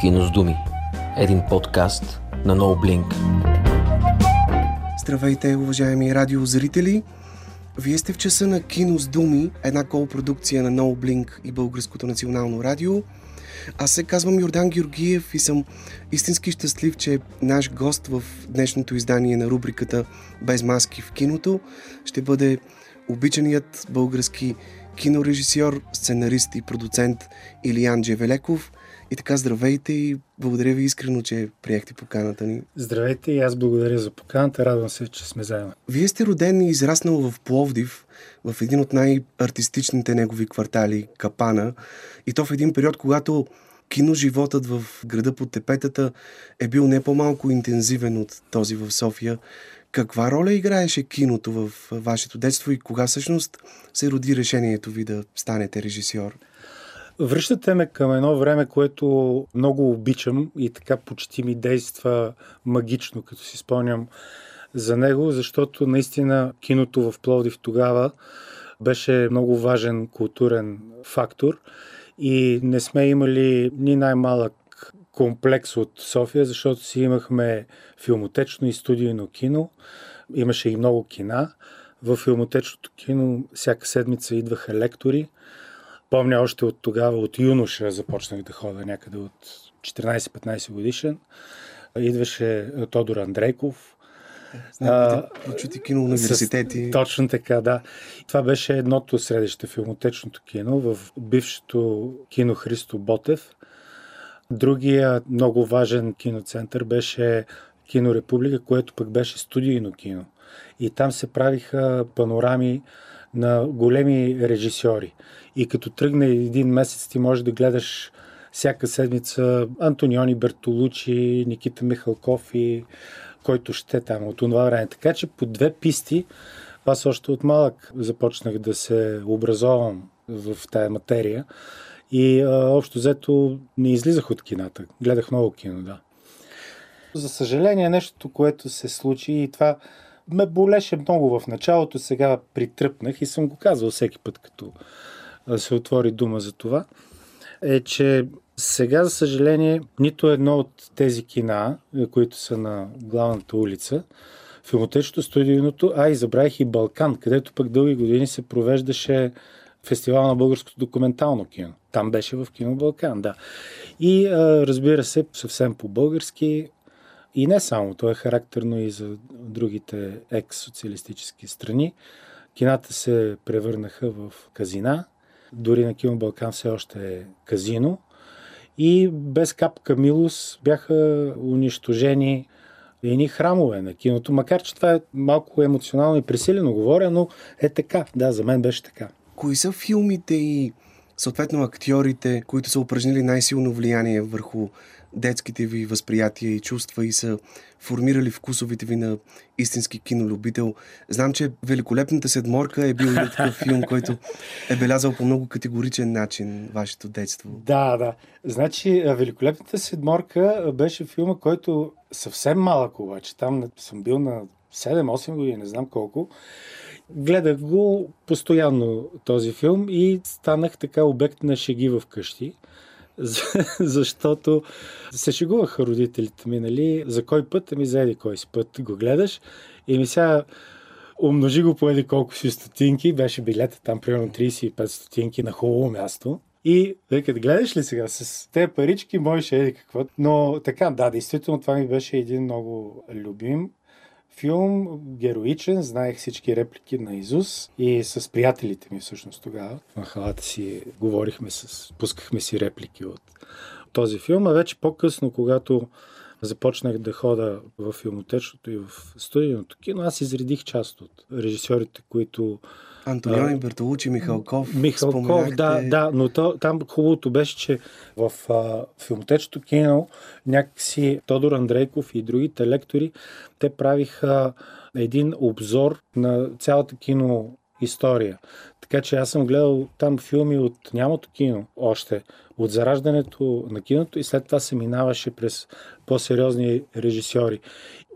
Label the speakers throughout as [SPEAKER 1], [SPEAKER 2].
[SPEAKER 1] Кино с думи. Един подкаст на NoBlink.
[SPEAKER 2] Здравейте, уважаеми радиозрители! Вие сте в часа на Кино с думи, една кол-продукция на NoBlink и Българското национално радио. Аз се казвам Йордан Георгиев и съм истински щастлив, че наш гост в днешното издание на рубриката Без маски в киното ще бъде обичаният български кинорежисьор, сценарист и продуцент Илиян Джевелеков. И така, здравейте и благодаря ви искрено, че приехте поканата ни.
[SPEAKER 3] Здравейте и аз благодаря за поканата. Радвам се, че сме заедно.
[SPEAKER 2] Вие сте роден и израснал в Пловдив, в един от най-артистичните негови квартали, Капана. И то в един период, когато киноживотът в града под тепетата е бил не по-малко интензивен от този в София. Каква роля играеше киното в вашето детство и кога всъщност се роди решението ви да станете режисьор?
[SPEAKER 3] Връщате ме към едно време, което много обичам и така почти ми действа магично, като си спомням за него, защото наистина киното в Пловдив тогава беше много важен културен фактор и не сме имали ни най-малък комплекс от София, защото си имахме филмотечно и студийно кино, имаше и много кина. В филмотечното кино всяка седмица идваха лектори, Помня още от тогава, от юноша започнах да хода някъде от 14-15 годишен. Идваше Тодор Андрейков.
[SPEAKER 2] Прочути кино университети.
[SPEAKER 3] С, точно така, да. Това беше едното средище, филмотечното кино, в бившето кино Христо Ботев. Другия много важен киноцентър беше Кино Република, което пък беше студийно кино. И там се правиха панорами на големи режисьори. И като тръгне един месец, ти можеш да гледаш всяка седмица Антониони Бертолучи, Никита Михалков и който ще там от това време. Така че по две писти аз още от малък започнах да се образовам в тая материя и а, общо взето не излизах от кината. Гледах много кино, да. За съжаление, нещото, което се случи и това ме болеше много в началото, сега притръпнах и съм го казал всеки път, като се отвори дума за това, е, че сега, за съжаление, нито едно от тези кина, които са на главната улица, филмотечното, студийното, а и забравих и Балкан, където пък дълги години се провеждаше фестивал на българското документално кино. Там беше в кино Балкан, да. И разбира се, съвсем по-български, и не само, то е характерно и за другите екс-социалистически страни. Кината се превърнаха в казина, дори на Кино Балкан все още е казино. И без капка милост бяха унищожени едни храмове на киното, макар че това е малко емоционално и пресилено говоря, но е така. Да, за мен беше така.
[SPEAKER 2] Кои са филмите и съответно актьорите, които са упражнили най-силно влияние върху детските ви възприятия и чувства и са формирали вкусовите ви на истински кинолюбител. Знам, че Великолепната седморка е бил един такъв филм, който е белязал по много категоричен начин вашето детство.
[SPEAKER 3] Да, да. Значи, Великолепната седморка беше филма, който съвсем малък обаче. Там съм бил на 7-8 години, не знам колко. Гледах го постоянно този филм и станах така обект на шеги в къщи. защото се шегуваха родителите ми, нали, за кой път, ами за еди кой си път го гледаш. И ми сега умножи го по еди колко си стотинки, беше билета там примерно 35 стотинки на хубаво място. И викат, гледаш ли сега с тези парички, можеш еди какво. Но така, да, действително това ми беше един много любим филм, героичен, знаех всички реплики на Изус и с приятелите ми всъщност тогава. На халата си говорихме, с, пускахме си реплики от този филм, а вече по-късно, когато започнах да хода в филмотечното и в студийното кино, аз изредих част от режисьорите, които
[SPEAKER 2] Антониони Бертолучи, Михалков.
[SPEAKER 3] Михалков, да, да, но то, там хубавото беше, че в а, филмотечето кино някакси Тодор Андрейков и другите лектори, те правиха един обзор на цялата кино история. Така че аз съм гледал там филми от нямато кино още, от зараждането на киното и след това се минаваше през по-сериозни режисьори.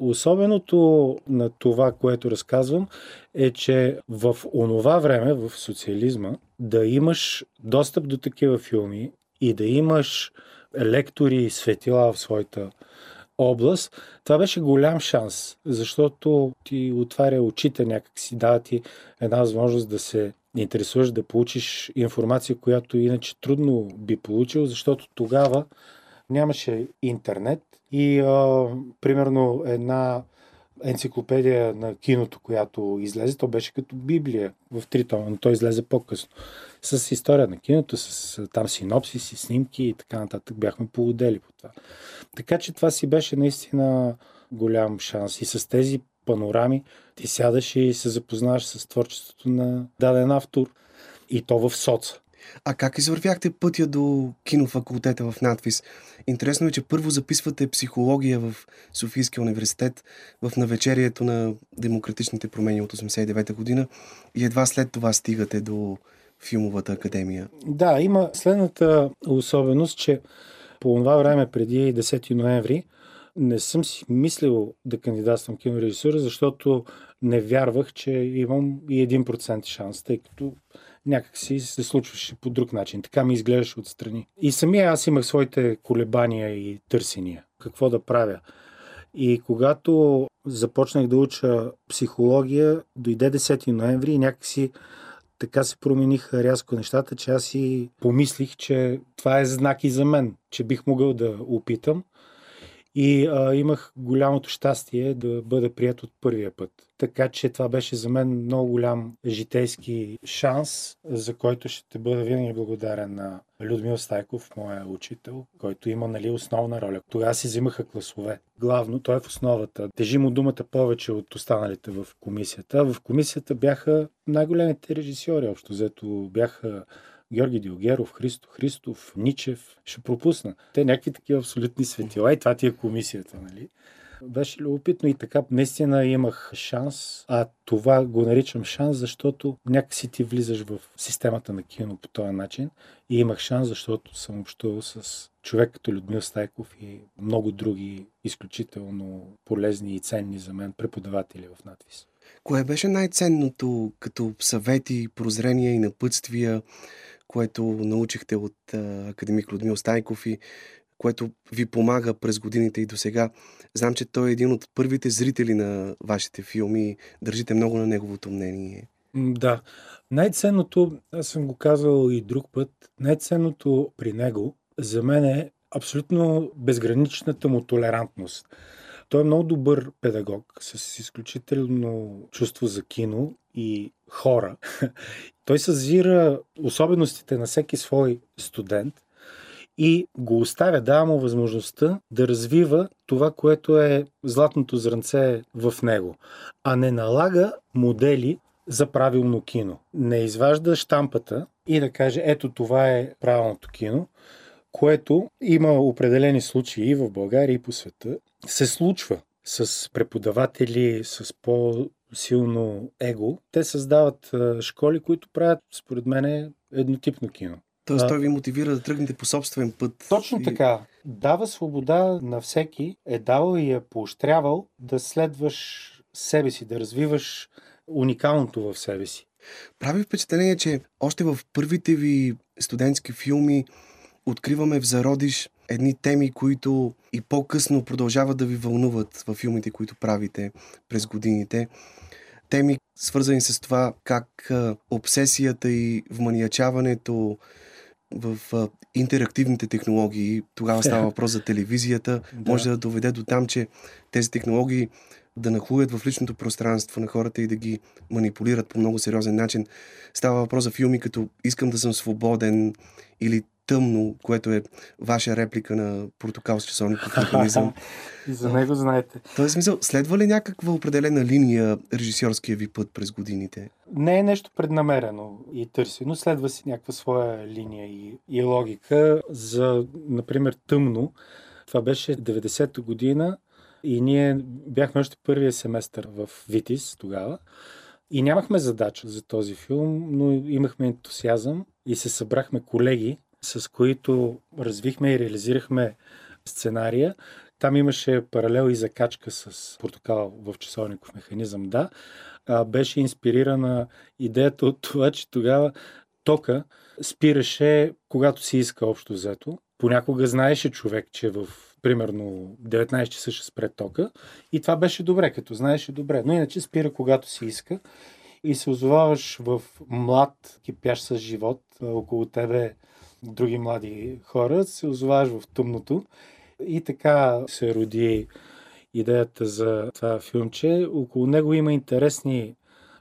[SPEAKER 3] Особеното на това, което разказвам, е, че в онова време, в социализма, да имаш достъп до такива филми и да имаш лектори и светила в своята област, това беше голям шанс, защото ти отваря очите някакси, дава ти една възможност да се интересуваш, да получиш информация, която иначе трудно би получил, защото тогава нямаше интернет и а, примерно една енциклопедия на киното, която излезе, то беше като Библия в три тома, но той излезе по-късно. С история на киното, с там синопсиси, снимки и така нататък. Бяхме полудели по това. Така че това си беше наистина голям шанс. И с тези панорами ти сядаш и се запознаваш с творчеството на даден автор. И то в соца.
[SPEAKER 2] А как извървяхте пътя до кинофакултета в надвис? Интересно е, че първо записвате психология в Софийския университет в навечерието на демократичните промени от 89-та година и едва след това стигате до филмовата академия.
[SPEAKER 3] Да, има следната особеност, че по това време, преди 10 ноември, не съм си мислил да кандидатствам кинорежисура, защото не вярвах, че имам и 1% шанс, тъй като някак си се случваше по друг начин. Така ми изглеждаше отстрани. И самия аз имах своите колебания и търсения. Какво да правя? И когато започнах да уча психология, дойде 10 ноември и някакси така се промениха рязко нещата, че аз си помислих, че това е знак и за мен, че бих могъл да опитам. И а, имах голямото щастие да бъда прият от първия път. Така че това беше за мен много голям житейски шанс, за който ще бъда винаги благодарен на Людмил Стайков, моя учител, който има нали, основна роля. Тогава си взимаха класове. Главно той е в основата. Тежи му думата повече от останалите в комисията. В комисията бяха най-големите режисьори, общо взето бяха Георги Диогеров, Христо Христов, Ничев. Ще пропусна. Те някакви такива абсолютни светила. И това ти е комисията, нали? Беше любопитно и така наистина имах шанс, а това го наричам шанс, защото някакси ти влизаш в системата на кино по този начин и имах шанс, защото съм общувал с човек като Людмил Стайков и много други изключително полезни и ценни за мен преподаватели в надвис.
[SPEAKER 2] Кое беше най-ценното като съвети, прозрения и напътствия, което научихте от академик Людмил Стайков и което ви помага през годините и до сега. Знам, че той е един от първите зрители на вашите филми. Държите много на неговото мнение.
[SPEAKER 3] Да. Най-ценното, аз съм го казал и друг път, най-ценното при него за мен е абсолютно безграничната му толерантност. Той е много добър педагог, с изключително чувство за кино и хора. Той съзира особеностите на всеки свой студент и го оставя, дава му възможността да развива това, което е златното зранце в него, а не налага модели за правилно кино. Не изважда штампата и да каже, ето това е правилното кино, което има определени случаи и в България и по света, се случва с преподаватели с по-силно его. Те създават школи, които правят, според мен, еднотипно кино.
[SPEAKER 2] Тоест, той ви мотивира да тръгнете по собствен път.
[SPEAKER 3] Точно и... така. Дава свобода на всеки, е дал и е поощрявал да следваш себе си, да развиваш уникалното в себе си.
[SPEAKER 2] Прави впечатление, че още в първите ви студентски филми откриваме в зародиш едни теми, които и по-късно продължават да ви вълнуват във филмите, които правите през годините. Теми, свързани с това как обсесията и вманиячаването в интерактивните технологии, тогава става въпрос за телевизията, да. може да доведе до там, че тези технологии да нахлуят в личното пространство на хората и да ги манипулират по много сериозен начин. Става въпрос за филми като Искам да съм свободен или Тъмно, което е ваша реплика на портокал с часовников механизъм.
[SPEAKER 3] и за него знаете.
[SPEAKER 2] Този смисъл, следва ли някаква определена линия режисьорския ви път през годините?
[SPEAKER 3] Не е нещо преднамерено и търсено, следва си някаква своя линия и, и логика. За, например, Тъмно, това беше 90-та година и ние бяхме още първия семестър в Витис тогава. И нямахме задача за този филм, но имахме ентусиазъм и се събрахме колеги, с които развихме и реализирахме сценария. Там имаше паралел и закачка с портокал в часовников механизъм, да. А, беше инспирирана идеята от това, че тогава тока спираше, когато си иска общо взето. Понякога знаеше човек, че в примерно 19 часа ще спре тока и това беше добре, като знаеше добре. Но иначе спира когато си иска и се озоваваш в млад, кипящ с живот, около тебе други млади хора, се озоваваш в тъмното и така се роди идеята за това филмче. Около него има интересни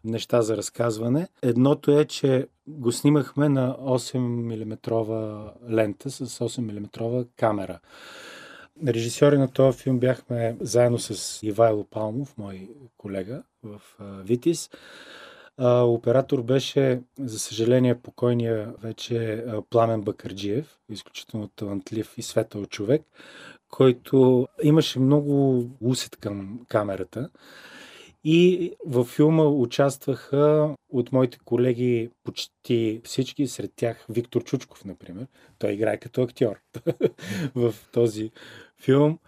[SPEAKER 3] неща за разказване. Едното е, че го снимахме на 8 мм лента с 8 мм камера. Режисьори на този филм бяхме заедно с Ивайло Палмов, мой колега в Витис. Оператор беше, за съжаление, покойния вече Пламен Бакарджиев, изключително талантлив и светъл човек, който имаше много усет към камерата. И във филма участваха от моите колеги почти всички, сред тях Виктор Чучков, например. Той играе като актьор в този филм.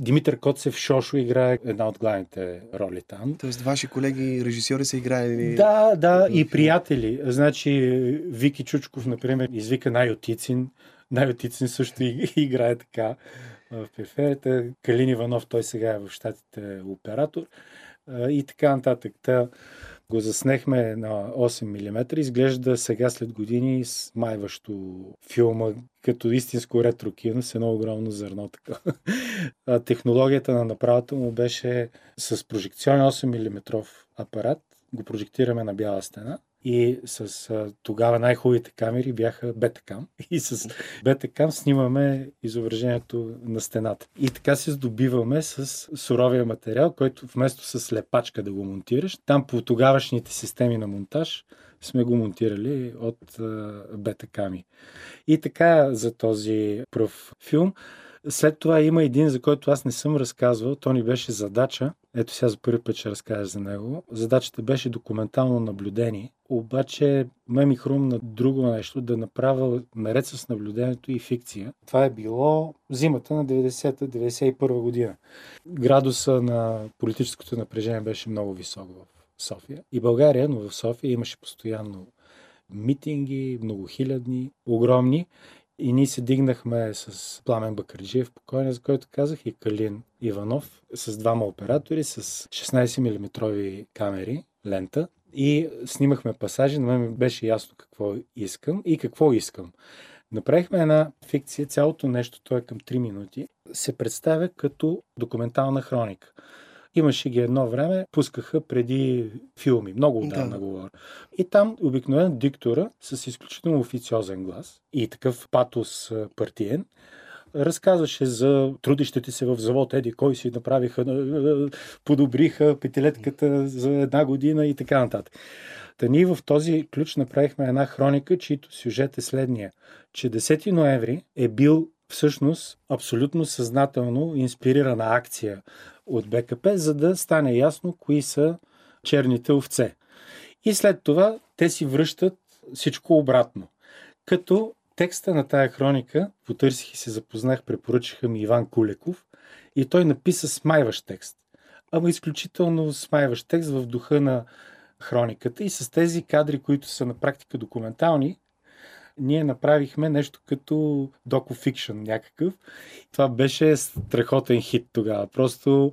[SPEAKER 3] Димитър Коцев Шошо играе една от главните роли там.
[SPEAKER 2] Тоест, ваши колеги режисьори са играли.
[SPEAKER 3] Да, да, и приятели. Значи, Вики Чучков, например, извика Най-Отицин. Най-Отицин също играе така в периферията. Калин Иванов, той сега е в щатите оператор и така нататък. Та го заснехме на 8 мм. Изглежда сега след години смайващо филма като истинско ретро кино с едно огромно зърно. Така. Технологията на направата му беше с прожекционен 8 мм апарат. Го прожектираме на бяла стена и с а, тогава най-хубавите камери бяха бетакам. И с бетакам снимаме изображението на стената. И така се здобиваме с суровия материал, който вместо с лепачка да го монтираш, там по тогавашните системи на монтаж сме го монтирали от бетаками. И така за този пръв филм. След това има един, за който аз не съм разказвал. То ни беше задача. Ето сега за първи път ще разкажа за него. Задачата беше документално наблюдение. Обаче ме ми хрумна друго нещо, да направя наред с наблюдението и фикция. Това е било зимата на 90-91 година. Градуса на политическото напрежение беше много висок в София. И България, но в София имаше постоянно митинги, многохилядни, огромни. И ние се дигнахме с Пламен Бакарджиев, покойния, за който казах, и Калин Иванов, с двама оператори, с 16 мм камери, лента. И снимахме пасажи, на мен беше ясно какво искам и какво искам. Направихме една фикция, цялото нещо, то е към 3 минути, се представя като документална хроника. Имаше ги едно време, пускаха преди филми, много отдавна да. говоря. И там обикновено диктора с изключително официозен глас и такъв патос партиен, разказваше за трудещите се в завод, еди, кой си направиха, подобриха петилетката за една година и така нататък. Та ние в този ключ направихме една хроника, чието сюжет е следния, че 10 ноември е бил всъщност абсолютно съзнателно инспирирана акция от БКП, за да стане ясно кои са черните овце. И след това те си връщат всичко обратно. Като текста на тая хроника, потърсих и се запознах, препоръчаха ми Иван Кулеков и той написа смайващ текст. Ама изключително смайващ текст в духа на хрониката и с тези кадри, които са на практика документални, ние направихме нещо като доку-фикшн някакъв. Това беше страхотен хит тогава. Просто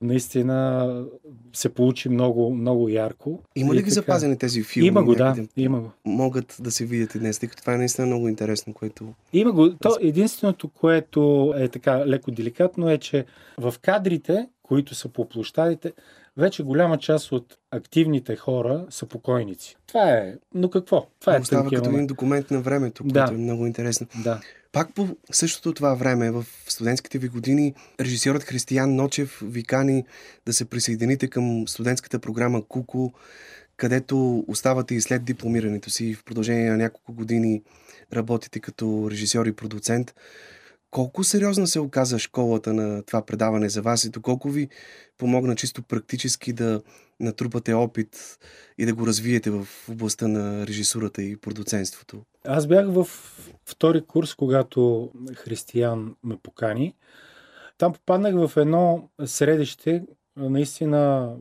[SPEAKER 3] наистина се получи много, много ярко.
[SPEAKER 2] Има ли ги така... запазени тези филми?
[SPEAKER 3] Има го, да. Има го.
[SPEAKER 2] Могат да се видят и днес, тъй като това е наистина много интересно, което...
[SPEAKER 3] Има го. То единственото, което е така леко деликатно е, че в кадрите, които са по площадите, вече голяма част от активните хора са покойници. Това е. Но какво? Това
[SPEAKER 2] е става като един документ на времето, което да. е много интересно.
[SPEAKER 3] Да.
[SPEAKER 2] Пак по същото това време, в студентските ви години, режисьорът Християн Ночев ви кани да се присъедините към студентската програма Куко, където оставате и след дипломирането си в продължение на няколко години работите като режисьор и продуцент. Колко сериозна се оказа школата на това предаване за вас и доколко ви помогна чисто практически да натрупате опит и да го развиете в областта на режисурата и продуценството?
[SPEAKER 3] Аз бях в втори курс, когато Християн ме покани. Там попаднах в едно средище, наистина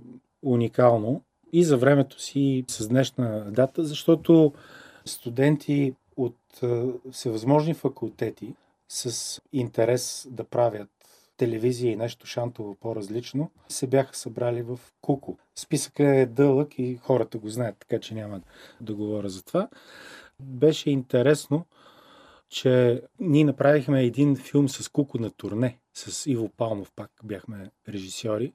[SPEAKER 3] уникално и за времето си с днешна дата, защото студенти от всевъзможни факултети с интерес да правят телевизия и нещо шантово по-различно, се бяха събрали в Куко. Списъка е дълъг и хората го знаят, така че няма да говоря за това. Беше интересно, че ние направихме един филм с Куко на турне, с Иво Палмов пак бяхме режисьори,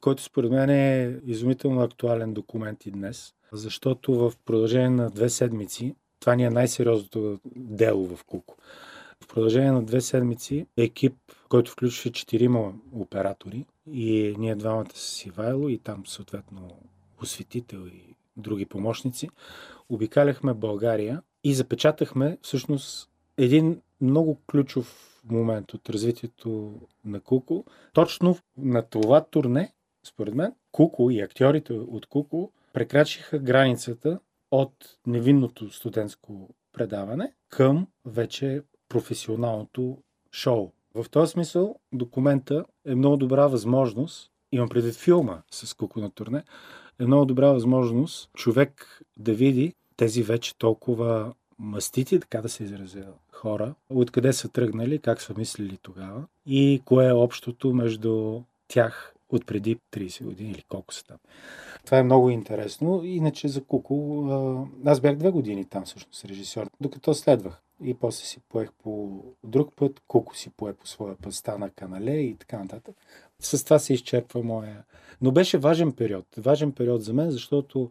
[SPEAKER 3] който според мен е изумително актуален документ и днес, защото в продължение на две седмици, това ни е най-сериозното дело в Куко. В продължение на две седмици екип, който включва четирима оператори и ние двамата с Ивайло и там съответно осветител и други помощници, обикаляхме България и запечатахме всъщност един много ключов момент от развитието на Куко. Точно на това турне, според мен, Куко и актьорите от Куко прекрачиха границата от невинното студентско предаване към вече професионалното шоу. В този смисъл документа е много добра възможност, имам предвид филма с Куко на турне, е много добра възможност човек да види тези вече толкова мастити, така да се изразя, хора, откъде са тръгнали, как са мислили тогава и кое е общото между тях от преди 30 години или колко са там. Това е много интересно. Иначе за Куко, аз бях две години там всъщност режисьор, докато следвах. И после си поех по друг път, Куко си пое по своя път, стана канале и така нататък. С това се изчерпва моя. Но беше важен период. Важен период за мен, защото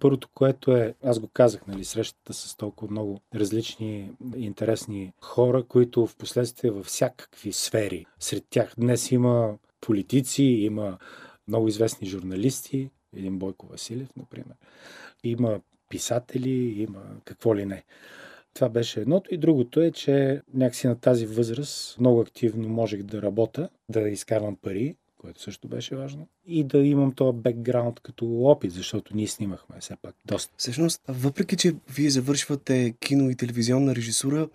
[SPEAKER 3] Първото, което е, аз го казах, нали, срещата с толкова много различни интересни хора, които в последствие във всякакви сфери. Сред тях днес има политици, има много известни журналисти, един Бойко Василев, например. Има писатели, има какво ли не. Това беше едното. И другото е, че някакси на тази възраст много активно можех да работя, да изкарвам пари, което също беше важно. И да имам този бекграунд като опит, защото ние снимахме все пак доста.
[SPEAKER 2] Всъщност, въпреки, че вие завършвате кино и телевизионна режисура,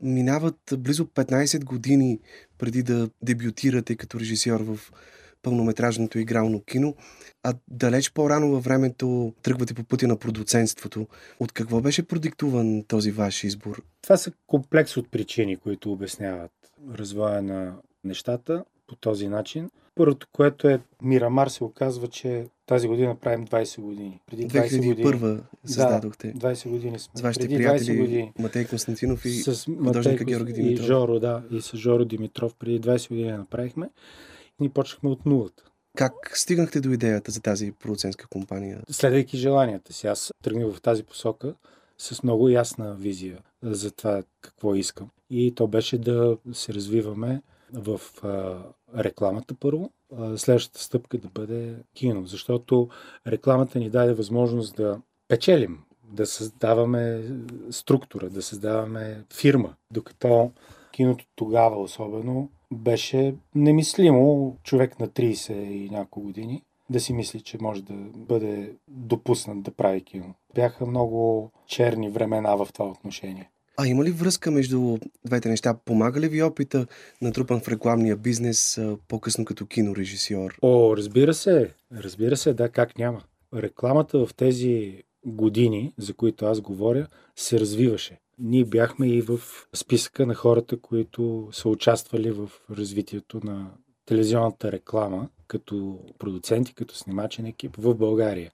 [SPEAKER 2] минават близо 15 години преди да дебютирате като режисьор в пълнометражното игрално кино, а далеч по-рано във времето тръгвате по пътя на продуцентството. От какво беше продиктуван този ваш избор?
[SPEAKER 3] Това са комплекс от причини, които обясняват развоя на нещата по този начин. Първото, което е Мирамар, се оказва, че тази година правим 20 години.
[SPEAKER 2] Преди 20 години. създадохте.
[SPEAKER 3] Да, 20 години сме.
[SPEAKER 2] С вашите преди приятели 20 години. Матей Константинов и с художника Георги Димитров.
[SPEAKER 3] И Жоро, да, и с Жоро Димитров преди 20 години направихме. И ни почнахме от нулата.
[SPEAKER 2] Как стигнахте до идеята за тази продуцентска компания?
[SPEAKER 3] Следвайки желанията си. Аз тръгнах в тази посока с много ясна визия за това какво искам. И то беше да се развиваме в а, рекламата първо, а, следващата стъпка да бъде кино, защото рекламата ни даде възможност да печелим, да създаваме структура, да създаваме фирма, докато киното тогава особено беше немислимо човек на 30 и няколко години да си мисли, че може да бъде допуснат да прави кино. Бяха много черни времена в това отношение.
[SPEAKER 2] А има ли връзка между двете неща? Помага ли ви опита натрупан в рекламния бизнес по-късно като кинорежисьор?
[SPEAKER 3] О, разбира се. Разбира се, да, как няма. Рекламата в тези години, за които аз говоря, се развиваше. Ние бяхме и в списъка на хората, които са участвали в развитието на телевизионната реклама, като продуценти, като снимачен екип в България.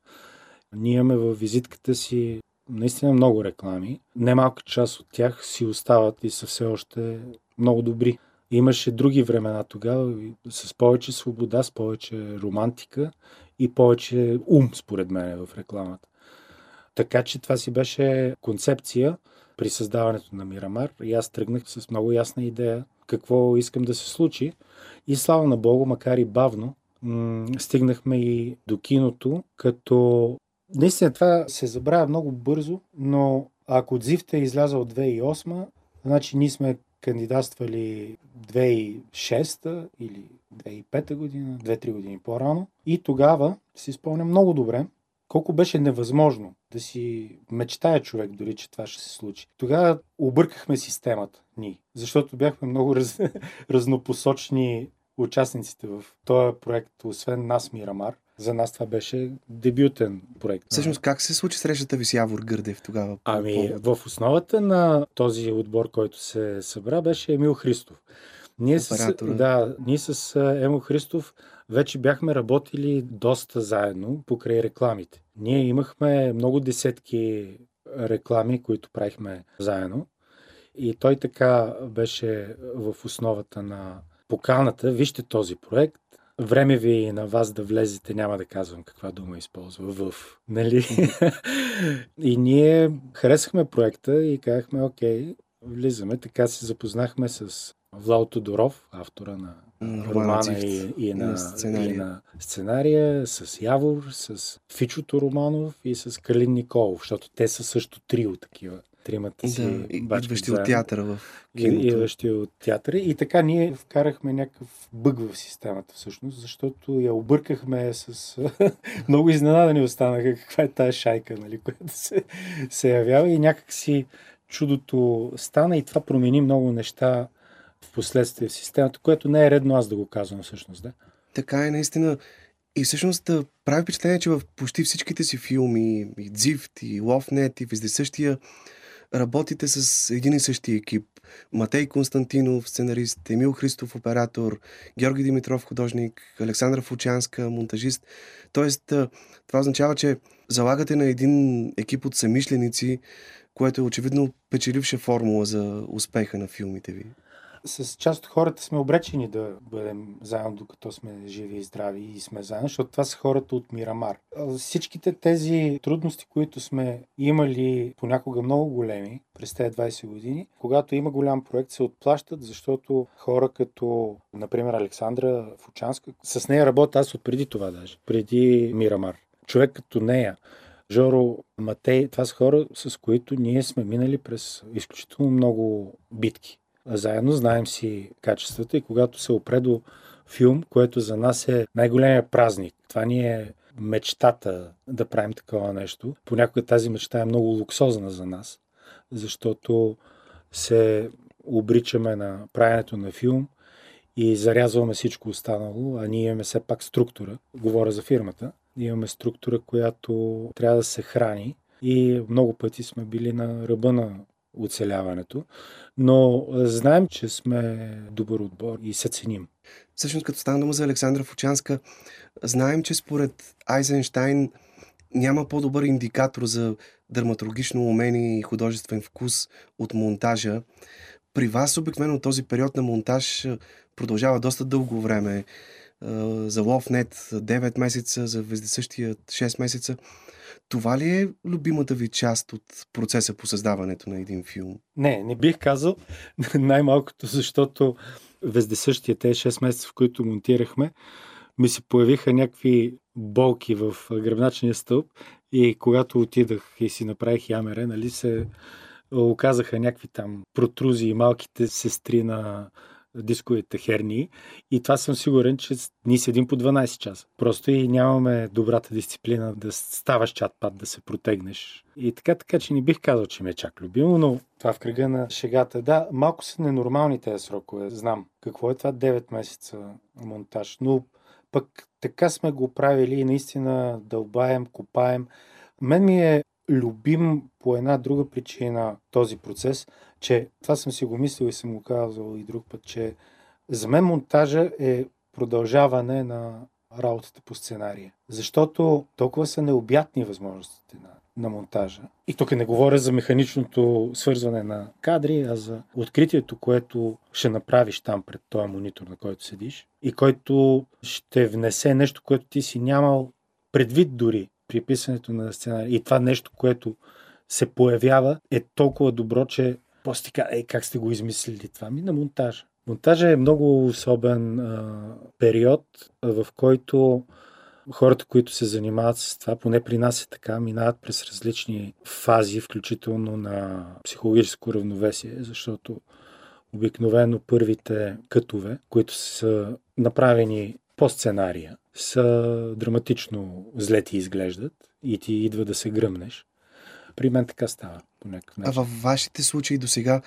[SPEAKER 3] Ние имаме в визитката си наистина много реклами. Немалка част от тях си остават и са все още много добри. Имаше други времена тогава с повече свобода, с повече романтика и повече ум, според мен, в рекламата. Така че това си беше концепция при създаването на Мирамар и аз тръгнах с много ясна идея какво искам да се случи. И слава на Богу, макар и бавно, стигнахме и до киното, като Наистина това се забравя много бързо, но ако Дзифта е излязъл от 2008, значи ние сме кандидатствали 2006 или 2005 година, 2-3 години по-рано. И тогава си спомням много добре, колко беше невъзможно да си мечтая човек дори, че това ще се случи. Тогава объркахме системата ни, защото бяхме много раз, разнопосочни участниците в този проект, освен нас Мирамар. За нас това беше дебютен проект.
[SPEAKER 2] Всъщност, как се случи срещата ви с Явор Гърдев тогава?
[SPEAKER 3] Ами, в основата на този отбор, който се събра, беше Емил Христов. Ние с, да, ние с Емо Христов вече бяхме работили доста заедно покрай рекламите. Ние имахме много десетки реклами, които правихме заедно. И той така беше в основата на поканата. Вижте този проект. Време ви и на вас да влезете, няма да казвам каква дума използва, в, нали? и ние харесахме проекта и казахме, окей, влизаме. Така се запознахме с Влад Тодоров, автора на романа и, и, на, сценария. и на сценария, с Явор, с Фичото Романов и с Калин Николов, защото те са също трио такива. Тримата си
[SPEAKER 2] да, идващи от театъра в киното.
[SPEAKER 3] Идващи от театъра. И така ние вкарахме някакъв бъг в системата всъщност, защото я объркахме с... Много изненадани останаха каква е тая шайка, нали, която се, се явява и някак си чудото стана и това промени много неща в последствие в системата, което не е редно аз да го казвам всъщност. Да?
[SPEAKER 2] Така е, наистина. И всъщност прави впечатление, че в почти всичките си филми, и Дзифт, и Ловнет, и Вездесъщия, работите с един и същи екип. Матей Константинов, сценарист, Емил Христов, оператор, Георги Димитров, художник, Александра Фучанска, монтажист. Тоест, това означава, че залагате на един екип от самишленици, което е очевидно печеливша формула за успеха на филмите ви
[SPEAKER 3] с част от хората сме обречени да бъдем заедно, докато сме живи и здрави и сме заедно, защото това са хората от Мирамар. Всичките тези трудности, които сме имали понякога много големи през тези 20 години, когато има голям проект, се отплащат, защото хора като, например, Александра Фучанска, с нея работя аз от преди това даже, преди Мирамар. Човек като нея, Жоро, Матей, това са хора, с които ние сме минали през изключително много битки заедно, знаем си качествата и когато се опре до филм, което за нас е най-големия празник. Това ни е мечтата да правим такова нещо. Понякога тази мечта е много луксозна за нас, защото се обричаме на правенето на филм и зарязваме всичко останало, а ние имаме все пак структура. Говоря за фирмата. Имаме структура, която трябва да се храни и много пъти сме били на ръба на оцеляването, но знаем, че сме добър отбор и се ценим.
[SPEAKER 2] Всъщност, като стана дума за Александра Фучанска, знаем, че според Айзенштайн няма по-добър индикатор за драматургично умение и художествен вкус от монтажа. При вас обикновено този период на монтаж продължава доста дълго време. За Ловнет 9 месеца, за Вездесъщия 6 месеца. Това ли е любимата ви част от процеса по създаването на един филм?
[SPEAKER 3] Не, не бих казал. Най-малкото, защото вездесъщия тези 6 месеца, в които монтирахме, ми се появиха някакви болки в гръбначния стълб и когато отидах и си направих ямере, нали, се оказаха някакви там протрузии, малките сестри на дисковите херни. И това съм сигурен, че ние седим по 12 часа. Просто и нямаме добрата дисциплина да ставаш чат-пат, да се протегнеш. И така, така, че не бих казал, че ми е чак любимо, но това в кръга на шегата. Да, малко са ненормални тези срокове. Знам какво е това 9 месеца монтаж. Но пък така сме го правили и наистина дълбаем, копаем. Мен ми е любим по една друга причина този процес, че това съм си го мислил и съм го казал и друг път, че за мен монтажа е продължаване на работата по сценария. Защото толкова са необятни възможностите на, на монтажа. И тук не говоря за механичното свързване на кадри, а за откритието, което ще направиш там пред този монитор, на който седиш и който ще внесе нещо, което ти си нямал предвид дори при писането на сценария. И това нещо, което се появява, е толкова добро, че после ти е, как сте го измислили това? Ми на монтажа. Монтажа е много особен а, период, в който хората, които се занимават с това, поне при нас е така, минават през различни фази, включително на психологическо равновесие, защото Обикновено първите кътове, които са направени по сценария, са драматично зле ти изглеждат и ти идва да се гръмнеш. При мен така става по някакъв начин.
[SPEAKER 2] А във вашите случаи до сега,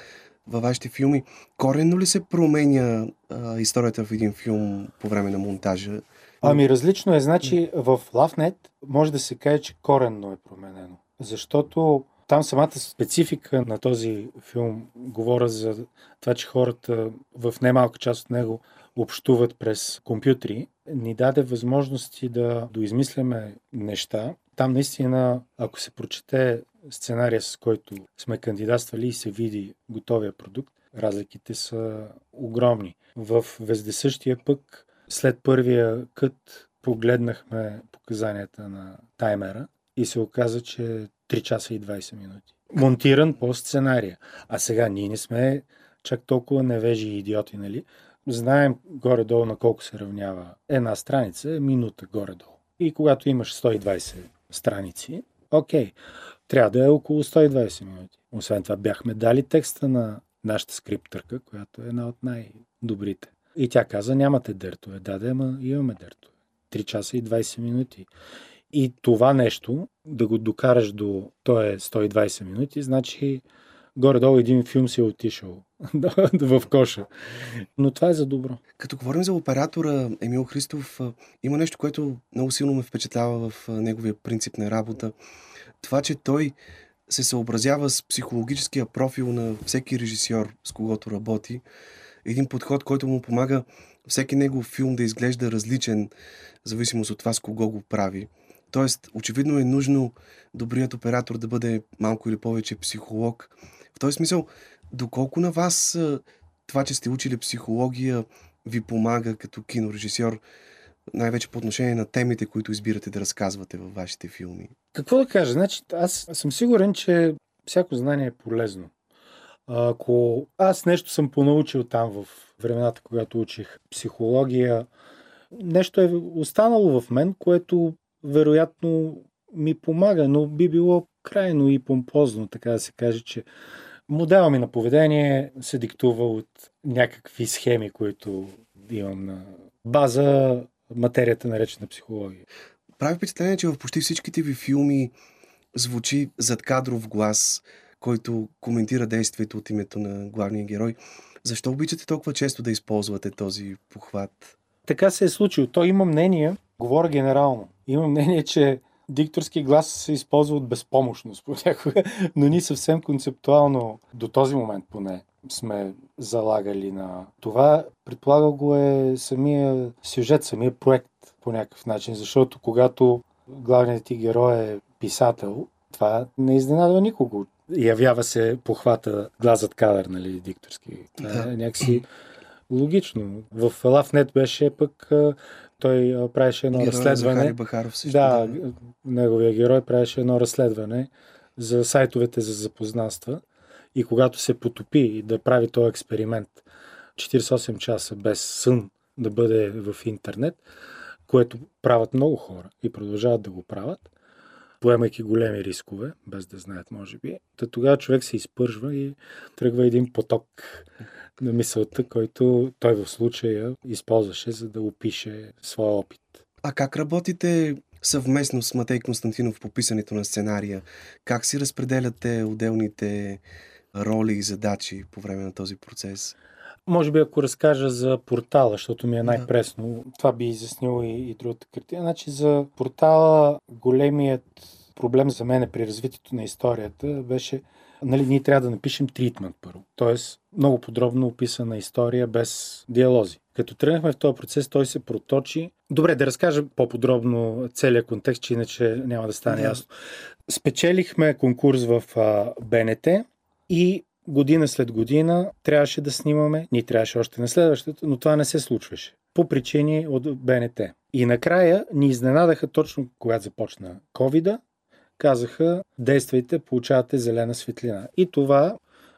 [SPEAKER 2] във вашите филми, коренно ли се променя а, историята в един филм по време на монтажа?
[SPEAKER 3] Ами различно е. Значи в LoveNet може да се каже, че коренно е променено. Защото там самата специфика на този филм говоря за това, че хората в немалка част от него общуват през компютри, ни даде възможности да доизмисляме неща. Там наистина, ако се прочете сценария, с който сме кандидатствали и се види готовия продукт, разликите са огромни. В Вездесъщия пък, след първия кът, погледнахме показанията на таймера и се оказа, че 3 часа и 20 минути. Монтиран по сценария. А сега ние не сме чак толкова невежи и идиоти, нали? Знаем горе-долу на колко се равнява една страница, минута горе-долу. И когато имаш 120 страници, окей, трябва да е около 120 минути. Освен това бяхме дали текста на нашата скриптърка, която е една от най-добрите. И тя каза, нямате дъртове. Да, да, ама имаме дъртове. 3 часа и 20 минути. И това нещо, да го докараш до то е 120 минути, значи горе-долу един филм си е отишъл в коша. Но това е за добро.
[SPEAKER 2] Като говорим за оператора Емил Христов, има нещо, което много силно ме впечатлява в неговия принцип на работа. Това, че той се съобразява с психологическия профил на всеки режисьор, с когото работи. Един подход, който му помага всеки негов филм да изглежда различен, в зависимост от това с кого го прави. Тоест, очевидно е нужно добрият оператор да бъде малко или повече психолог. В този смисъл, доколко на вас това, че сте учили психология, ви помага като кинорежисьор, най-вече по отношение на темите, които избирате да разказвате във вашите филми?
[SPEAKER 3] Какво да кажа? Значи, аз съм сигурен, че всяко знание е полезно. Ако аз нещо съм понаучил там в времената, когато учих психология, нещо е останало в мен, което вероятно ми помага, но би било крайно и помпозно, така да се каже, че модела ми на поведение се диктува от някакви схеми, които имам на база материята наречена психология.
[SPEAKER 2] Прави впечатление, че в почти всичките ви филми звучи задкадров глас, който коментира действието от името на главния герой. Защо обичате толкова често да използвате този похват?
[SPEAKER 3] Така се е случило. Той има мнение, говоря генерално. Има мнение, че дикторски глас се използва от безпомощност понякога, но ние съвсем концептуално, до този момент поне, сме залагали на това. Предполага го е самия сюжет, самия проект по някакъв начин, защото когато главният ти герой е писател, това не изненадва никого. Явява се похвата глазът кадър, нали, дикторски. Това е някакси логично. В LoveNet беше пък той правеше едно
[SPEAKER 2] Героя
[SPEAKER 3] разследване.
[SPEAKER 2] Бахаров също,
[SPEAKER 3] да, да, неговия герой правеше едно разследване за сайтовете за запознанства и когато се потопи и да прави този експеримент 48 часа без сън да бъде в интернет, което правят много хора и продължават да го правят, поемайки големи рискове, без да знаят, може би. Та тогава човек се изпържва и тръгва един поток на мисълта, който той в случая използваше, за да опише своя опит.
[SPEAKER 2] А как работите съвместно с Матей Константинов по писането на сценария? Как си разпределяте отделните роли и задачи по време на този процес?
[SPEAKER 3] Може би ако разкажа за портала, защото ми е най-пресно, да. това би изяснило и, и другата картина. Значи за портала големият проблем за мен при развитието на историята беше нали, ние трябва да напишем тритмент първо. Тоест, много подробно описана история без диалози. Като тръгнахме в този процес, той се проточи. Добре, да разкажа по-подробно целият контекст, че иначе няма да стане да. ясно. Спечелихме конкурс в а, БНТ и година след година трябваше да снимаме. Ние трябваше още на следващата, но това не се случваше. По причини от БНТ. И накрая ни изненадаха точно когато започна ковида казаха, действайте, получавате зелена светлина. И това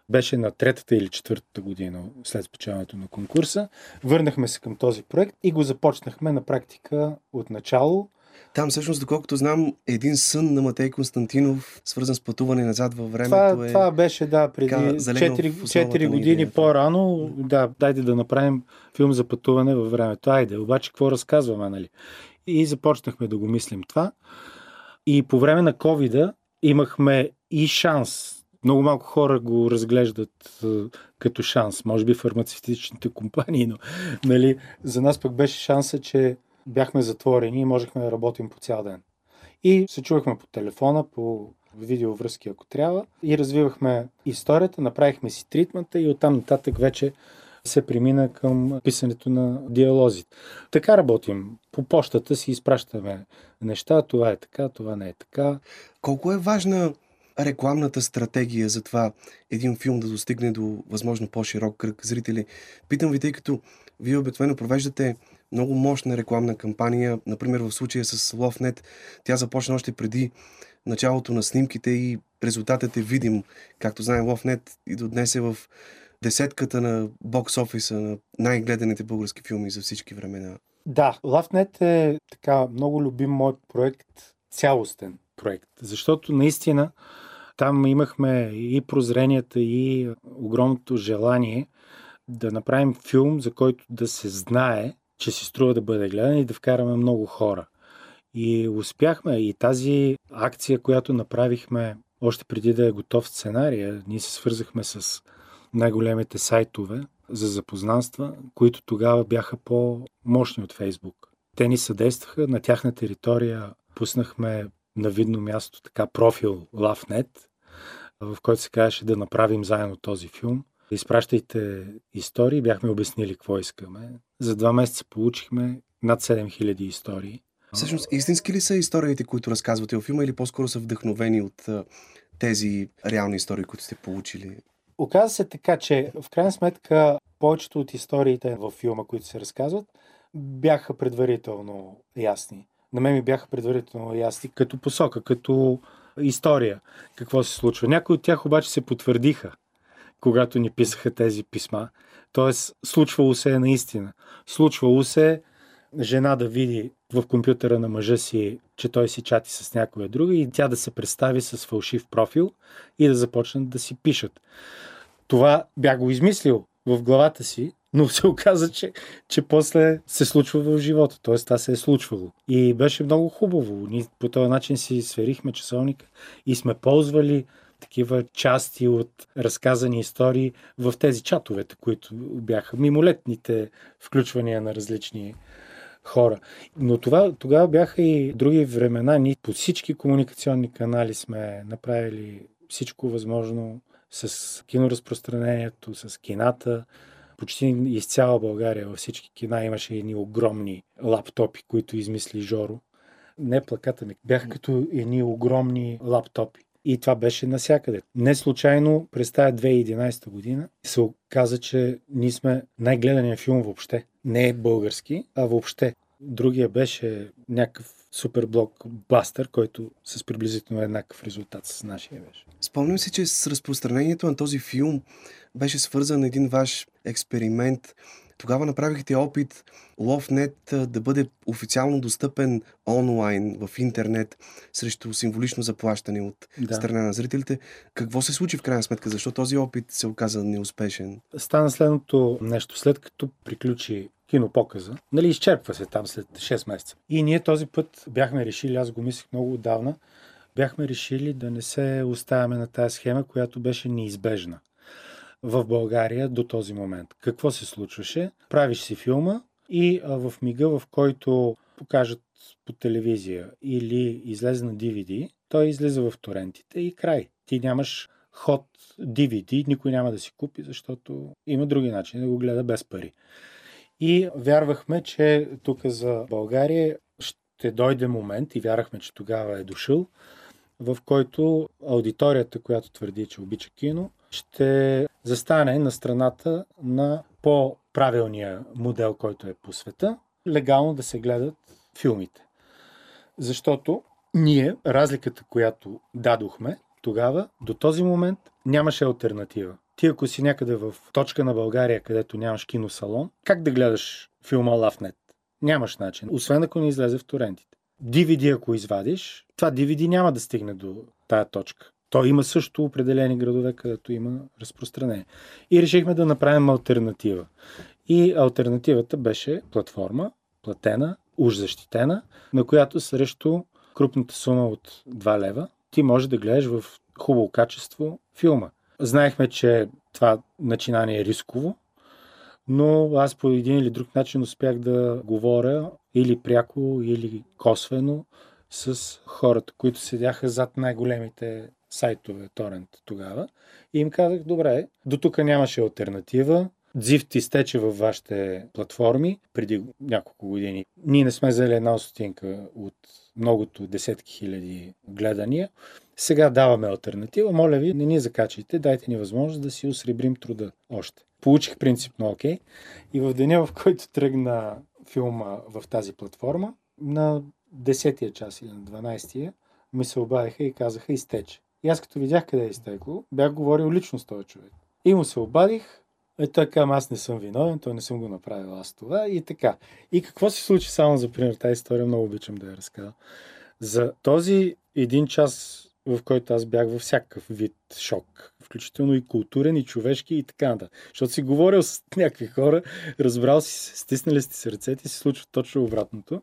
[SPEAKER 3] беше на третата или четвъртата година след спечелването на конкурса. Върнахме се към този проект и го започнахме на практика от начало
[SPEAKER 2] Там всъщност, доколкото знам, един сън на Матей Константинов, свързан с пътуване назад във времето.
[SPEAKER 3] Това,
[SPEAKER 2] е...
[SPEAKER 3] това беше, да, преди
[SPEAKER 2] така, залегнал
[SPEAKER 3] 4,
[SPEAKER 2] в основата
[SPEAKER 3] 4
[SPEAKER 2] на
[SPEAKER 3] години
[SPEAKER 2] идеята.
[SPEAKER 3] по-рано. Да, дайте да направим филм за пътуване във времето. Айде, обаче какво разказваме, нали? И започнахме да го мислим това. И по време на covid имахме и шанс. Много малко хора го разглеждат е, като шанс. Може би фармацевтичните компании, но нали, за нас пък беше шанса, че бяхме затворени и можехме да работим по цял ден. И се чувахме по телефона, по видеовръзки, ако трябва, и развивахме историята, направихме си тритмента и оттам нататък вече се премина към писането на диалози. Така работим. По почтата си изпращаме неща, това е така, това не е така.
[SPEAKER 2] Колко е важна рекламната стратегия за това един филм да достигне до възможно по-широк кръг зрители? Питам ви, тъй като вие обикновено провеждате много мощна рекламна кампания, например в случая с LoveNet, тя започна още преди началото на снимките и резултатът е видим. Както знаем, LoveNet и до днес е в десетката на бокс офиса на най-гледаните български филми за всички времена.
[SPEAKER 3] Да, LoveNet е така много любим мой проект, цялостен проект, защото наистина там имахме и прозренията, и огромното желание да направим филм, за който да се знае, че си струва да бъде гледан и да вкараме много хора. И успяхме. И тази акция, която направихме още преди да е готов сценария, ние се свързахме с най-големите сайтове за запознанства, които тогава бяха по-мощни от Фейсбук. Те ни съдействаха. На тяхна територия пуснахме на видно място така профил LoveNet, в който се казваше да направим заедно този филм. Изпращайте истории, бяхме обяснили какво искаме. За два месеца получихме над 7000 истории.
[SPEAKER 2] Всъщност, истински ли са историите, които разказвате във филма или по-скоро са вдъхновени от тези реални истории, които сте получили?
[SPEAKER 3] Оказва се така, че в крайна сметка повечето от историите във филма, които се разказват, бяха предварително ясни. На мен ми бяха предварително ясни като посока, като история, какво се случва. Някои от тях обаче се потвърдиха, когато ни писаха тези писма. Тоест, случвало се е наистина. Случвало се жена да види в компютъра на мъжа си, че той си чати с някоя друга и тя да се представи с фалшив профил и да започнат да си пишат. Това бях го измислил в главата си, но се оказа, че, че после се случва в живота. Т.е. това се е случвало. И беше много хубаво. Ние по този начин си сверихме часовника и сме ползвали такива части от разказани истории в тези чатовете, които бяха мимолетните включвания на различни хора. Но това, тогава бяха и други времена. Ние по всички комуникационни канали сме направили всичко възможно с киноразпространението, с кината. Почти из цяла България във всички кина имаше едни огромни лаптопи, които измисли Жоро. Не плаката ми, бяха като едни огромни лаптопи. И това беше насякъде. Не случайно през тази 2011 година се оказа, че ние сме най-гледания филм въобще. Не е български, а въобще. Другия беше някакъв суперблок Бастър, който с приблизително еднакъв резултат с нашия беше.
[SPEAKER 2] Спомням си, че с разпространението на този филм беше свързан един ваш експеримент. Тогава направихте опит LoveNet да бъде официално достъпен онлайн в интернет срещу символично заплащане от
[SPEAKER 3] Да.
[SPEAKER 2] страна на зрителите. Какво се случи в крайна сметка? Защо този опит се оказа неуспешен?
[SPEAKER 3] Стана следното нещо. След като приключи кинопоказа, нали, изчерпва се там след 6 месеца. И ние този път бяхме решили, аз го мислих много отдавна, бяхме решили да не се оставяме на тази схема, която беше неизбежна в България до този момент. Какво се случваше? Правиш си филма и в мига, в който покажат по телевизия или излезе на DVD, той излиза в торентите и край. Ти нямаш ход DVD, никой няма да си купи, защото има други начини да го гледа без пари. И вярвахме, че тук за България ще дойде момент и вярвахме, че тогава е дошъл, в който аудиторията, която твърди, че обича кино, ще застане на страната на по-правилния модел, който е по света, легално да се гледат филмите. Защото ние, разликата, която дадохме тогава, до този момент нямаше альтернатива. Ти ако си някъде в точка на България, където нямаш киносалон, как да гледаш филма LoveNet? Нямаш начин, освен ако не излезе в торентите. DVD, ако извадиш, това DVD няма да стигне до тая точка. То има също определени градове, където има разпространение. И решихме да направим альтернатива. И альтернативата беше платформа, платена, уж защитена, на която срещу крупната сума от 2 лева ти можеш да гледаш в хубаво качество филма. Знаехме, че това начинание е рисково, но аз по един или друг начин успях да говоря или пряко, или косвено с хората, които седяха зад най-големите сайтове торент тогава. И им казах, добре, до тук нямаше альтернатива. Дзифт изтече във вашите платформи преди няколко години. Ние не сме взели една стотинка от многото десетки хиляди гледания. Сега даваме альтернатива. Моля ви, не ни закачайте, дайте ни възможност да си осребрим труда още. Получих принципно окей. Okay. И в деня, в който тръгна филма в тази платформа, на 10-я час или на 12-я, ми се обадиха и казаха изтече. И аз като видях къде е изтекло, бях говорил лично с този човек. И му се обадих, е, той каза, аз не съм виновен, той не съм го направил аз това и така. И какво се случи само за пример? Тази история много обичам да я разказвам. За този един час, в който аз бях във всякакъв вид шок, включително и културен, и човешки, и така нататък. Защото си говорил с някакви хора, разбрал си, стиснали сте се ръцете и се случва точно обратното.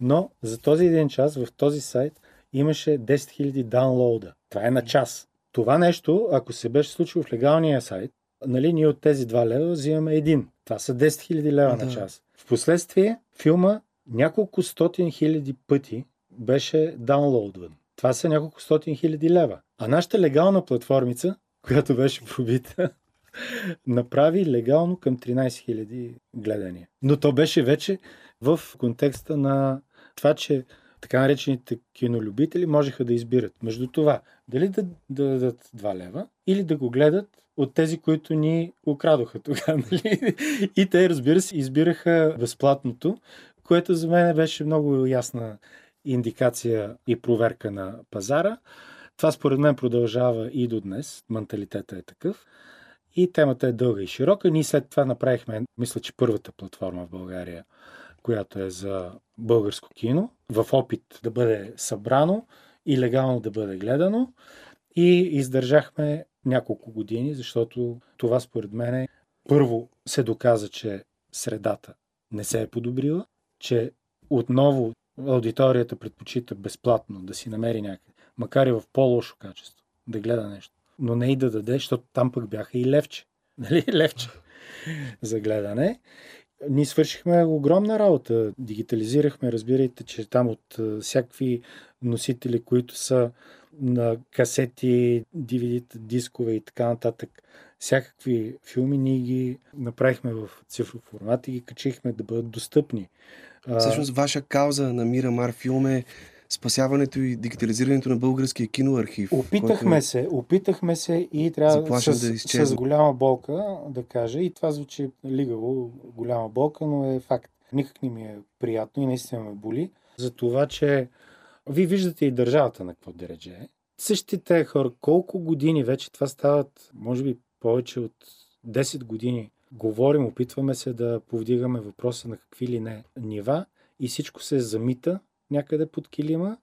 [SPEAKER 3] Но за този един час в този сайт имаше 10 000 даунлоуда. Това е на час. Това нещо, ако се беше случило в легалния сайт, нали, ние от тези 2 лева взимаме един. Това са 10 000 лева да. на час. Впоследствие филма няколко стотин хиляди пъти беше даунлоудван. Това са няколко стотин хиляди лева. А нашата легална платформица, която беше пробита, направи легално към 13 000 гледания. Но то беше вече в контекста на това, че така наречените кинолюбители можеха да избират между това дали да, да дадат 2 лева или да го гледат от тези, които ни украдоха тогава. Нали? И те, разбира се, избираха безплатното, което за мен беше много ясна индикация и проверка на пазара. Това според мен продължава и до днес. Менталитета е такъв. И темата е дълга и широка. Ние след това направихме, мисля, че първата платформа в България, която е за българско кино, в опит да бъде събрано и легално да бъде гледано. И издържахме няколко години, защото това според мен първо се доказа, че средата не се е подобрила, че отново аудиторията предпочита безплатно да си намери някъде, макар и в по-лошо качество, да гледа нещо. Но не и да даде, защото там пък бяха и левче. Нали? Левче за гледане. Ние свършихме огромна работа. Дигитализирахме, разбирайте, че там от всякакви носители, които са на касети, DVD, дискове и така нататък. Всякакви филми ние ги направихме в цифров формат и ги качихме да бъдат достъпни.
[SPEAKER 2] Всъщност, ваша кауза на Мирамар филм е спасяването и дигитализирането на българския киноархив.
[SPEAKER 3] Опитахме който... се, опитахме се и трябва с, да с голяма болка да кажа, и това звучи лигаво, голяма болка, но е факт. Никак не ми е приятно и наистина ме боли за това, че вие виждате и държавата на какво дередже е. Същите хора, колко години вече това стават, може би повече от 10 години, говорим, опитваме се да повдигаме въпроса на какви ли не нива и всичко се замита някъде под килима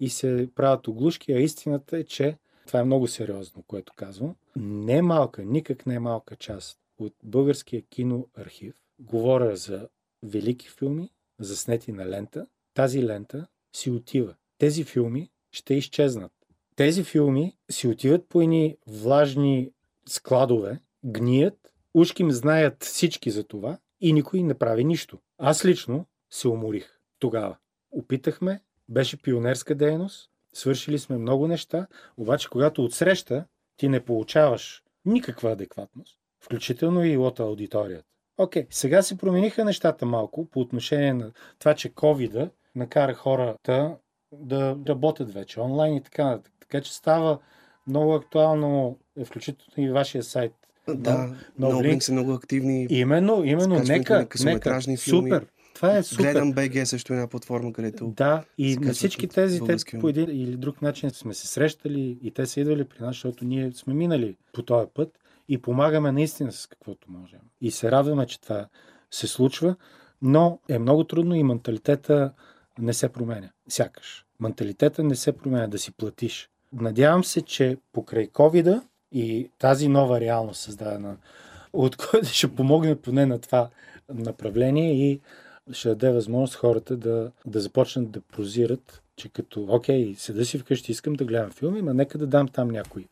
[SPEAKER 3] и се правят оглушки, а истината е, че това е много сериозно, което казвам. Не малка, никак не е малка част от българския киноархив. Говоря за велики филми, заснети на лента. Тази лента си отива тези филми ще изчезнат. Тези филми си отиват по едни влажни складове, гният, ушки им знаят всички за това и никой не прави нищо. Аз лично се уморих тогава. Опитахме, беше пионерска дейност, свършили сме много неща, обаче когато отсреща ти не получаваш никаква адекватност, включително и от аудиторията. Окей, okay, сега се промениха нещата малко по отношение на това, че covid накара хората да работят вече онлайн и така нататък. Така че става много актуално, е включително и вашия сайт.
[SPEAKER 2] Да, много линк са много активни.
[SPEAKER 3] Именно, именно, нека, нека, филми. супер. Това е супер.
[SPEAKER 2] Гледам БГ също една платформа, където.
[SPEAKER 3] Да, и на всички тези, те по един или друг начин сме се срещали и те са идвали при нас, защото ние сме минали по този път и помагаме наистина с каквото можем. И се радваме, че това се случва, но е много трудно и менталитета не се променя. Сякаш. Менталитета не се променя да си платиш. Надявам се, че покрай ковида и тази нова реалност създадена, от която ще помогне поне на това направление и ще даде възможност хората да, да започнат да прозират, че като, окей, седа си вкъщи, искам да гледам филми, но нека да дам там някой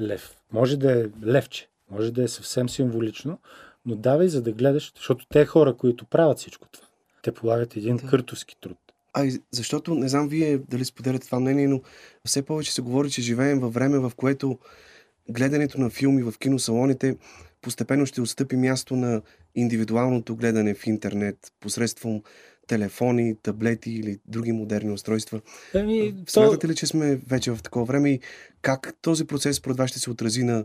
[SPEAKER 3] лев. Може да е левче, може да е съвсем символично, но давай за да гледаш, защото те хора, които правят всичко това, те полагат един да. къртовски труд.
[SPEAKER 2] А защото, не знам вие дали споделяте това мнение, но все повече се говори, че живеем във време, в което гледането на филми в киносалоните постепенно ще отстъпи място на индивидуалното гледане в интернет посредством телефони, таблети или други модерни устройства. Ами, Смятате ли, че сме вече в такова време и как този процес според вас ще се отрази на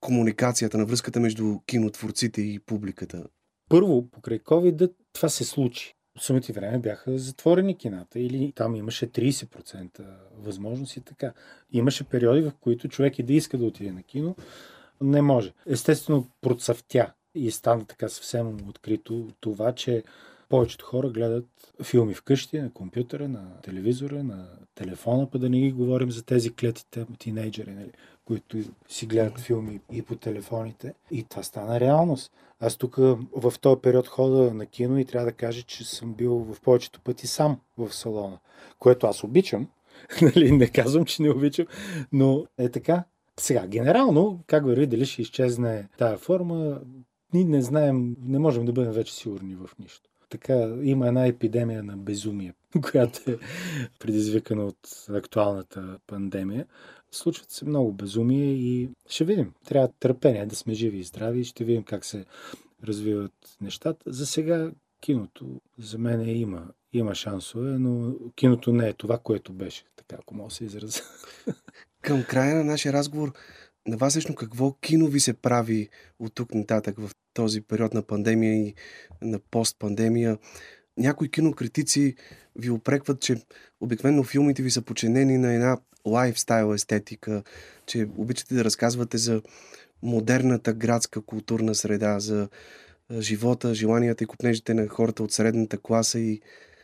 [SPEAKER 2] комуникацията, на връзката между кинотворците и публиката?
[SPEAKER 3] Първо, покрай COVID това се случи. Самото време бяха затворени кината или там имаше 30% възможност и така. Имаше периоди, в които човек и да иска да отиде на кино, не може. Естествено, процъфтя и стана така съвсем открито това, че повечето хора гледат филми вкъщи, на компютъра, на телевизора, на телефона, па да не ги говорим за тези клетите тинейджери, нали, които си гледат филми и по телефоните. И това стана реалност. Аз тук в този период хода на кино и трябва да кажа, че съм бил в повечето пъти сам в салона, което аз обичам. нали, не казвам, че не обичам, но е така. Сега, генерално, как върви, дали ще изчезне тая форма, ние не знаем, не можем да бъдем вече сигурни в нищо. Така, има една епидемия на безумие, която е предизвикана от актуалната пандемия. Случват се много безумия и ще видим. Трябва търпение да сме живи и здрави и ще видим как се развиват нещата. За сега киното за мен има, има шансове, но киното не е това, което беше, така ако мога да се изразя.
[SPEAKER 2] Към края на нашия разговор, на вас лично какво кино ви се прави от тук нататък в този период на пандемия и на постпандемия? Някои кинокритици ви опрекват, че обикновено филмите ви са починени на една лайфстайл естетика, че обичате да разказвате за модерната градска културна среда, за живота, желанията и купнежите на хората от средната класа и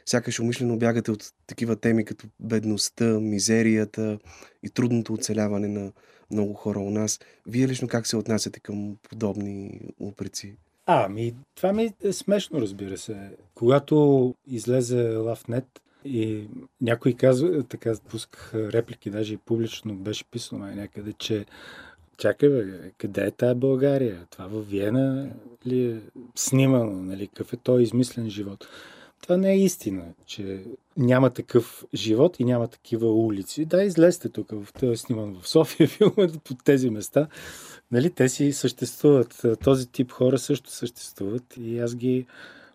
[SPEAKER 2] сякаш умишлено бягате от такива теми като бедността, мизерията и трудното оцеляване на много хора у нас. Вие лично как се отнасяте към подобни упреци?
[SPEAKER 3] А, ми, това ми е смешно, разбира се. Когато излезе LoveNet и някой казва, така пускаха реплики, даже и публично беше писано някъде, че чакай, бе, къде е тая България? Това във Виена ли е снимано? Нали? Какъв е той измислен живот? Това не е истина, че няма такъв живот и няма такива улици. Да, излезте тук, в този сниман в София, филмът по тези места. Нали, те си съществуват. Този тип хора също съществуват и аз ги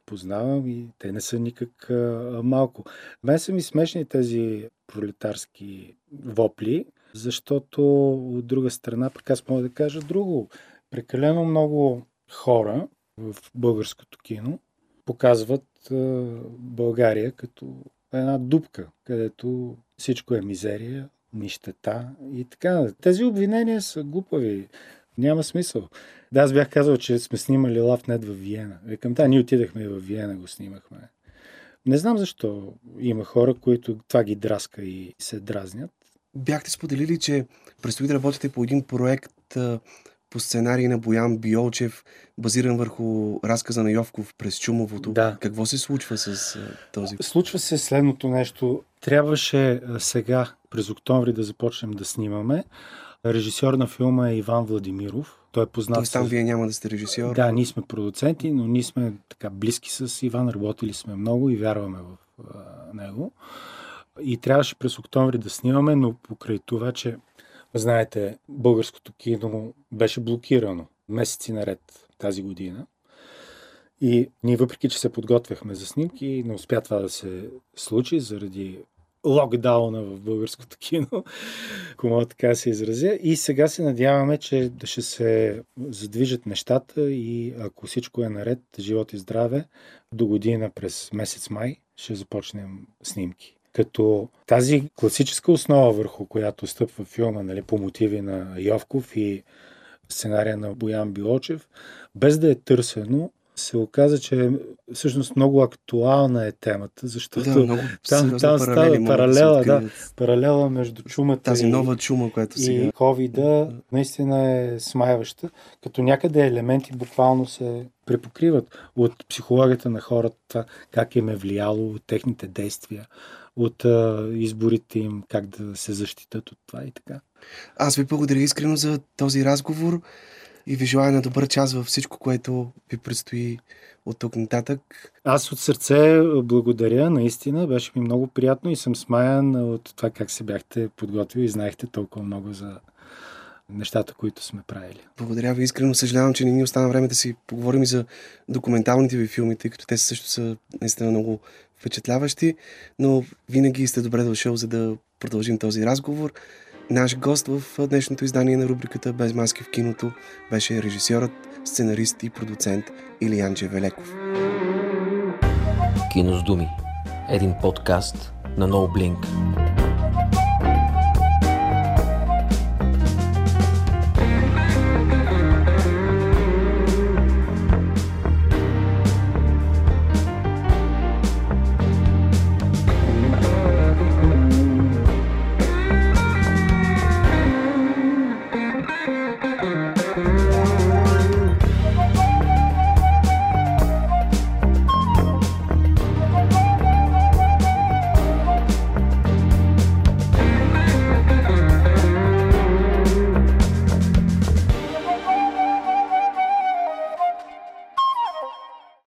[SPEAKER 3] познавам и те не са никак а, малко. Мен са ми смешни тези пролетарски вопли, защото от друга страна, пък аз мога да кажа друго. Прекалено много хора в българското кино показват България като една дупка, където всичко е мизерия, нищета и така. Тези обвинения са глупави. Няма смисъл. Да, аз бях казал, че сме снимали Лавнет в Виена. Викам, да, ние отидахме в Виена, го снимахме. Не знам защо има хора, които това ги драска и се дразнят.
[SPEAKER 2] Бяхте споделили, че предстои да работите по един проект по сценарий на Боян Биолчев, базиран върху разказа на Йовков през Чумовото.
[SPEAKER 3] Да.
[SPEAKER 2] Какво се случва с този?
[SPEAKER 3] Случва се следното нещо. Трябваше сега, през октомври, да започнем да снимаме. Режисьор на филма е Иван Владимиров. Той е познат. Тоест
[SPEAKER 2] там с... вие няма да сте режисьор?
[SPEAKER 3] Да, ние сме продуценти, но ние сме така близки с Иван, работили сме много и вярваме в него. И трябваше през октомври да снимаме, но покрай това, че Знаете, българското кино беше блокирано месеци наред тази година. И ние, въпреки че се подготвяхме за снимки, не успя това да се случи заради локдауна в българското кино, ако мога така се изразя. И сега се надяваме, че ще се задвижат нещата и ако всичко е наред, живот и здраве, до година през месец май ще започнем снимки. Като тази класическа основа, върху която стъпва филма, нали, по мотиви на Йовков и сценария на Боян Билочев, без да е търсено, се оказа, че всъщност много актуална е темата, защото
[SPEAKER 2] да, много
[SPEAKER 3] там, там става паралела, да, паралела между чумата
[SPEAKER 2] Тази и, нова чума, която сега...
[SPEAKER 3] и covid наистина е смайваща, като някъде елементи буквално се препокриват от психологията на хората, как им е влияло, от техните действия, от а, изборите им, как да се защитат от това и така.
[SPEAKER 2] Аз ви благодаря искрено за този разговор и ви желая на добър час във всичко, което ви предстои от тук нататък.
[SPEAKER 3] Аз от сърце благодаря, наистина. Беше ми много приятно и съм смаян от това как се бяхте подготвили и знаехте толкова много за нещата, които сме правили.
[SPEAKER 2] Благодаря ви. Искрено съжалявам, че не ни остана време да си поговорим и за документалните ви филми, тъй като те също са наистина много впечатляващи, но винаги сте добре дошъл, за да продължим този разговор. Наш гост в днешното издание на рубриката Без маски в киното беше режисьорът, сценарист и продуцент Илиян Джевелеков.
[SPEAKER 1] Кино с думи. Един подкаст на NoBlink.